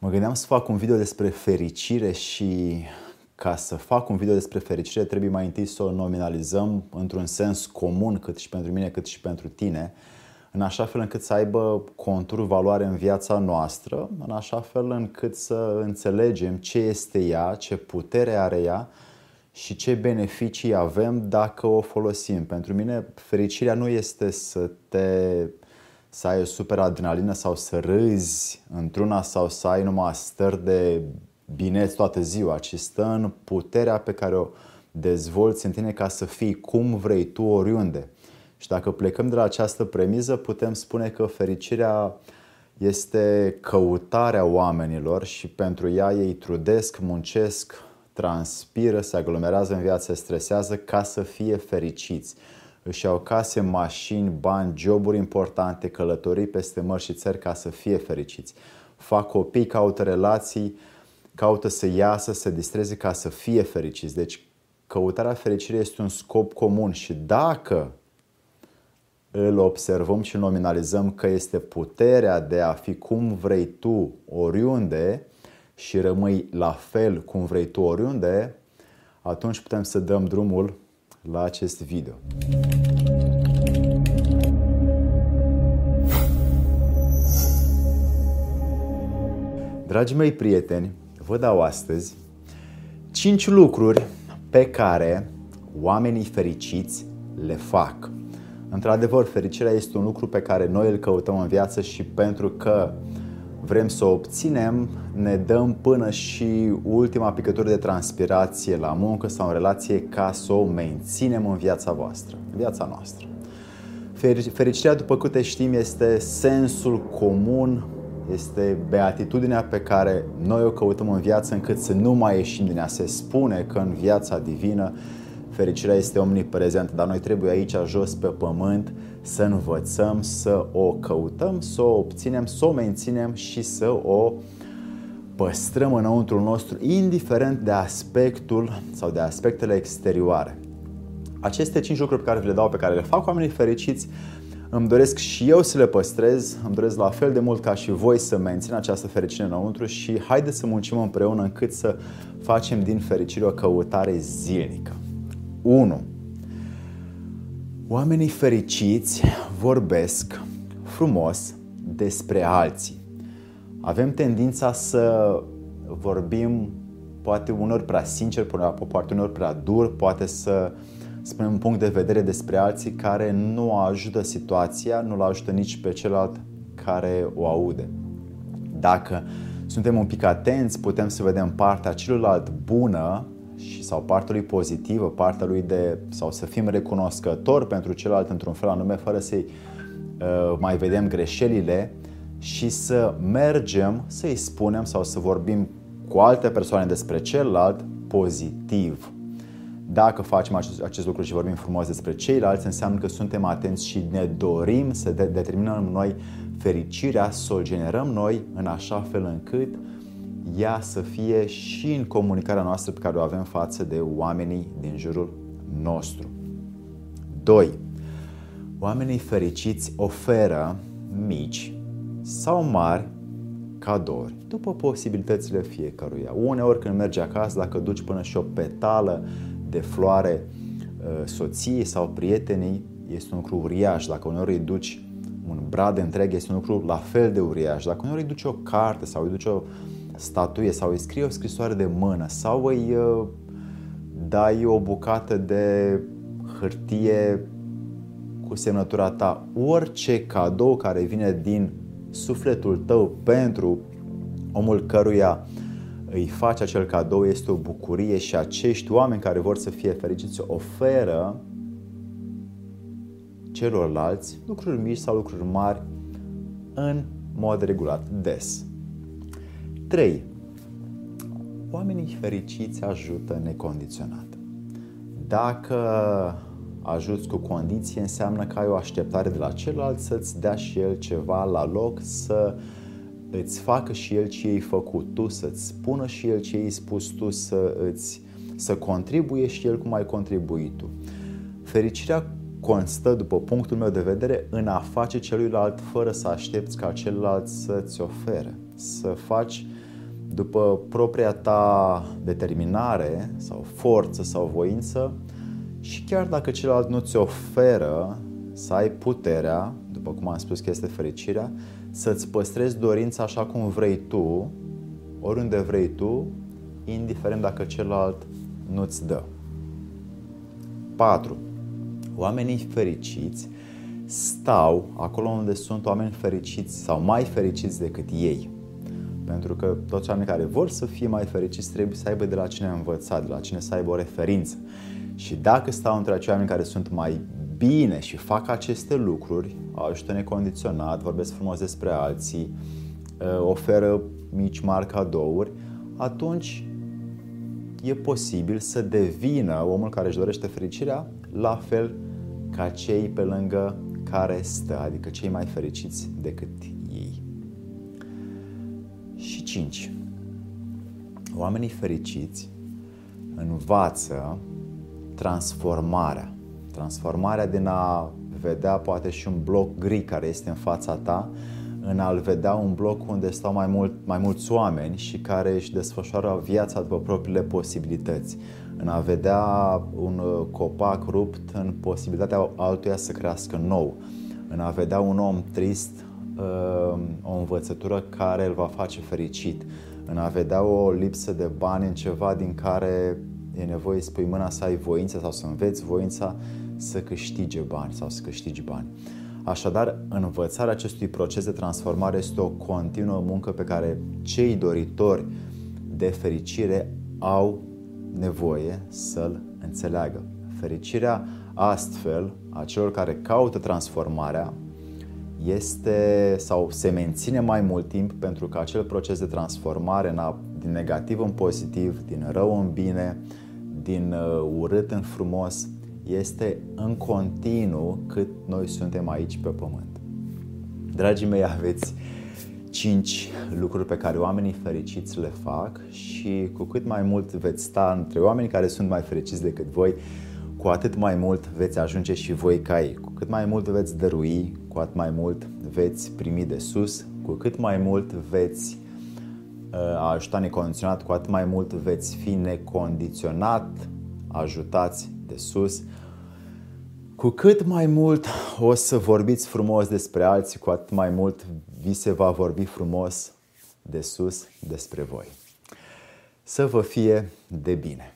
Mă gândeam să fac un video despre fericire și ca să fac un video despre fericire trebuie mai întâi să o nominalizăm într-un sens comun cât și pentru mine cât și pentru tine, în așa fel încât să aibă contur valoare în viața noastră, în așa fel încât să înțelegem ce este ea, ce putere are ea și ce beneficii avem dacă o folosim. Pentru mine fericirea nu este să te să ai o super adrenalină sau să râzi într-una sau să ai numai stări de bineți toată ziua, ci stă în puterea pe care o dezvolți în tine ca să fii cum vrei tu oriunde. Și dacă plecăm de la această premiză, putem spune că fericirea este căutarea oamenilor și pentru ea ei trudesc, muncesc, transpiră, se aglomerează în viață, se stresează ca să fie fericiți își iau case, mașini, bani, joburi importante, călătorii peste mări și țări ca să fie fericiți. Fac copii, caută relații, caută să iasă, să distreze ca să fie fericiți. Deci căutarea fericirii este un scop comun și dacă îl observăm și îl nominalizăm că este puterea de a fi cum vrei tu oriunde și rămâi la fel cum vrei tu oriunde, atunci putem să dăm drumul la acest video. Dragii mei prieteni, vă dau astăzi 5 lucruri pe care oamenii fericiți le fac. Într-adevăr, fericirea este un lucru pe care noi îl căutăm în viață și pentru că vrem să o obținem, ne dăm până și ultima picătură de transpirație la muncă sau în relație ca să o menținem în viața voastră, în viața noastră. Fericirea, după câte știm, este sensul comun, este beatitudinea pe care noi o căutăm în viață încât să nu mai ieșim din ea. Se spune că în viața divină fericirea este omniprezentă, dar noi trebuie aici jos pe pământ să învățăm să o căutăm, să o obținem, să o menținem și să o păstrăm înăuntru nostru, indiferent de aspectul sau de aspectele exterioare. Aceste cinci lucruri pe care vi le dau, pe care le fac oamenii fericiți, îmi doresc și eu să le păstrez, îmi doresc la fel de mult ca și voi să mențin această fericire înăuntru și haideți să muncim împreună încât să facem din fericire o căutare zilnică. 1. Oamenii fericiți vorbesc frumos despre alții. Avem tendința să vorbim poate unor prea sincer, poate unor prea dur, poate să spunem un punct de vedere despre alții care nu ajută situația, nu-l ajută nici pe celălalt care o aude. Dacă suntem un pic atenți, putem să vedem partea celuilalt bună și sau partea lui pozitivă, partea lui de sau să fim recunoscători pentru celălalt într-un fel anume fără să-i uh, mai vedem greșelile și să mergem să-i spunem sau să vorbim cu alte persoane despre celălalt pozitiv. Dacă facem acest, acest lucru și vorbim frumos despre ceilalți, înseamnă că suntem atenți și ne dorim să de- determinăm noi fericirea, să o generăm noi în așa fel încât ea să fie și în comunicarea noastră pe care o avem față de oamenii din jurul nostru. 2. Oamenii fericiți oferă mici sau mari cadouri, după posibilitățile fiecăruia. Uneori când mergi acasă, dacă duci până și o petală de floare uh, soției sau prietenii, este un lucru uriaș. Dacă uneori îi duci un brad întreg, este un lucru la fel de uriaș. Dacă uneori îi duci o carte sau îi duci o statuie sau îi scrii o scrisoare de mână sau îi uh, dai o bucată de hârtie cu semnătura ta, orice cadou care vine din sufletul tău pentru omul căruia îi faci acel cadou este o bucurie și acești oameni care vor să fie fericiți oferă celorlalți lucruri mici sau lucruri mari în mod regulat, des. 3. Oamenii fericiți ajută necondiționat. Dacă ajuți cu condiție, înseamnă că ai o așteptare de la celălalt să-ți dea și el ceva la loc, să îți facă și el ce ai făcut tu, să-ți spună și el ce ai spus tu, să, îți, să contribuie și el cum ai contribuit tu. Fericirea constă, după punctul meu de vedere, în a face celuilalt fără să aștepți ca celălalt să-ți ofere. Să faci după propria ta determinare sau forță sau voință și chiar dacă celălalt nu ți oferă să ai puterea, după cum am spus că este fericirea, să-ți păstrezi dorința așa cum vrei tu, oriunde vrei tu, indiferent dacă celălalt nu-ți dă. 4. Oamenii fericiți stau acolo unde sunt oameni fericiți sau mai fericiți decât ei. Pentru că toți oamenii care vor să fie mai fericiți trebuie să aibă de la cine învăța, de la cine să aibă o referință. Și dacă stau între acei oameni care sunt mai bine și fac aceste lucruri, ajută necondiționat, vorbesc frumos despre alții, ă, oferă mici mari cadouri, atunci e posibil să devină omul care își dorește fericirea la fel ca cei pe lângă care stă, adică cei mai fericiți decât ei. Și 5. Oamenii fericiți învață transformarea. Transformarea din a vedea poate și un bloc gri care este în fața ta, în a-l vedea un bloc unde stau mai, mult, mai mulți oameni și care își desfășoară viața după propriile posibilități, în a vedea un uh, copac rupt în posibilitatea altuia să crească nou, în a vedea un om trist uh, o învățătură care îl va face fericit, în a vedea o lipsă de bani în ceva din care e nevoie să pui mâna să ai voință sau să înveți voința să câștige bani sau să câștigi bani. Așadar, învățarea acestui proces de transformare este o continuă muncă pe care cei doritori de fericire au nevoie să-l înțeleagă. Fericirea astfel a celor care caută transformarea este sau se menține mai mult timp pentru că acel proces de transformare din negativ în pozitiv, din rău în bine, din uh, urât în frumos, este în continuu cât noi suntem aici pe pământ. Dragii mei, aveți cinci lucruri pe care oamenii fericiți le fac și cu cât mai mult veți sta între oamenii care sunt mai fericiți decât voi, cu atât mai mult veți ajunge și voi ca ei. Cu cât mai mult veți dărui, cu atât mai mult veți primi de sus, cu cât mai mult veți uh, ajuta necondiționat, cu atât mai mult veți fi necondiționat ajutați de sus. Cu cât mai mult o să vorbiți frumos despre alții, cu atât mai mult vi se va vorbi frumos de sus despre voi. Să vă fie de bine!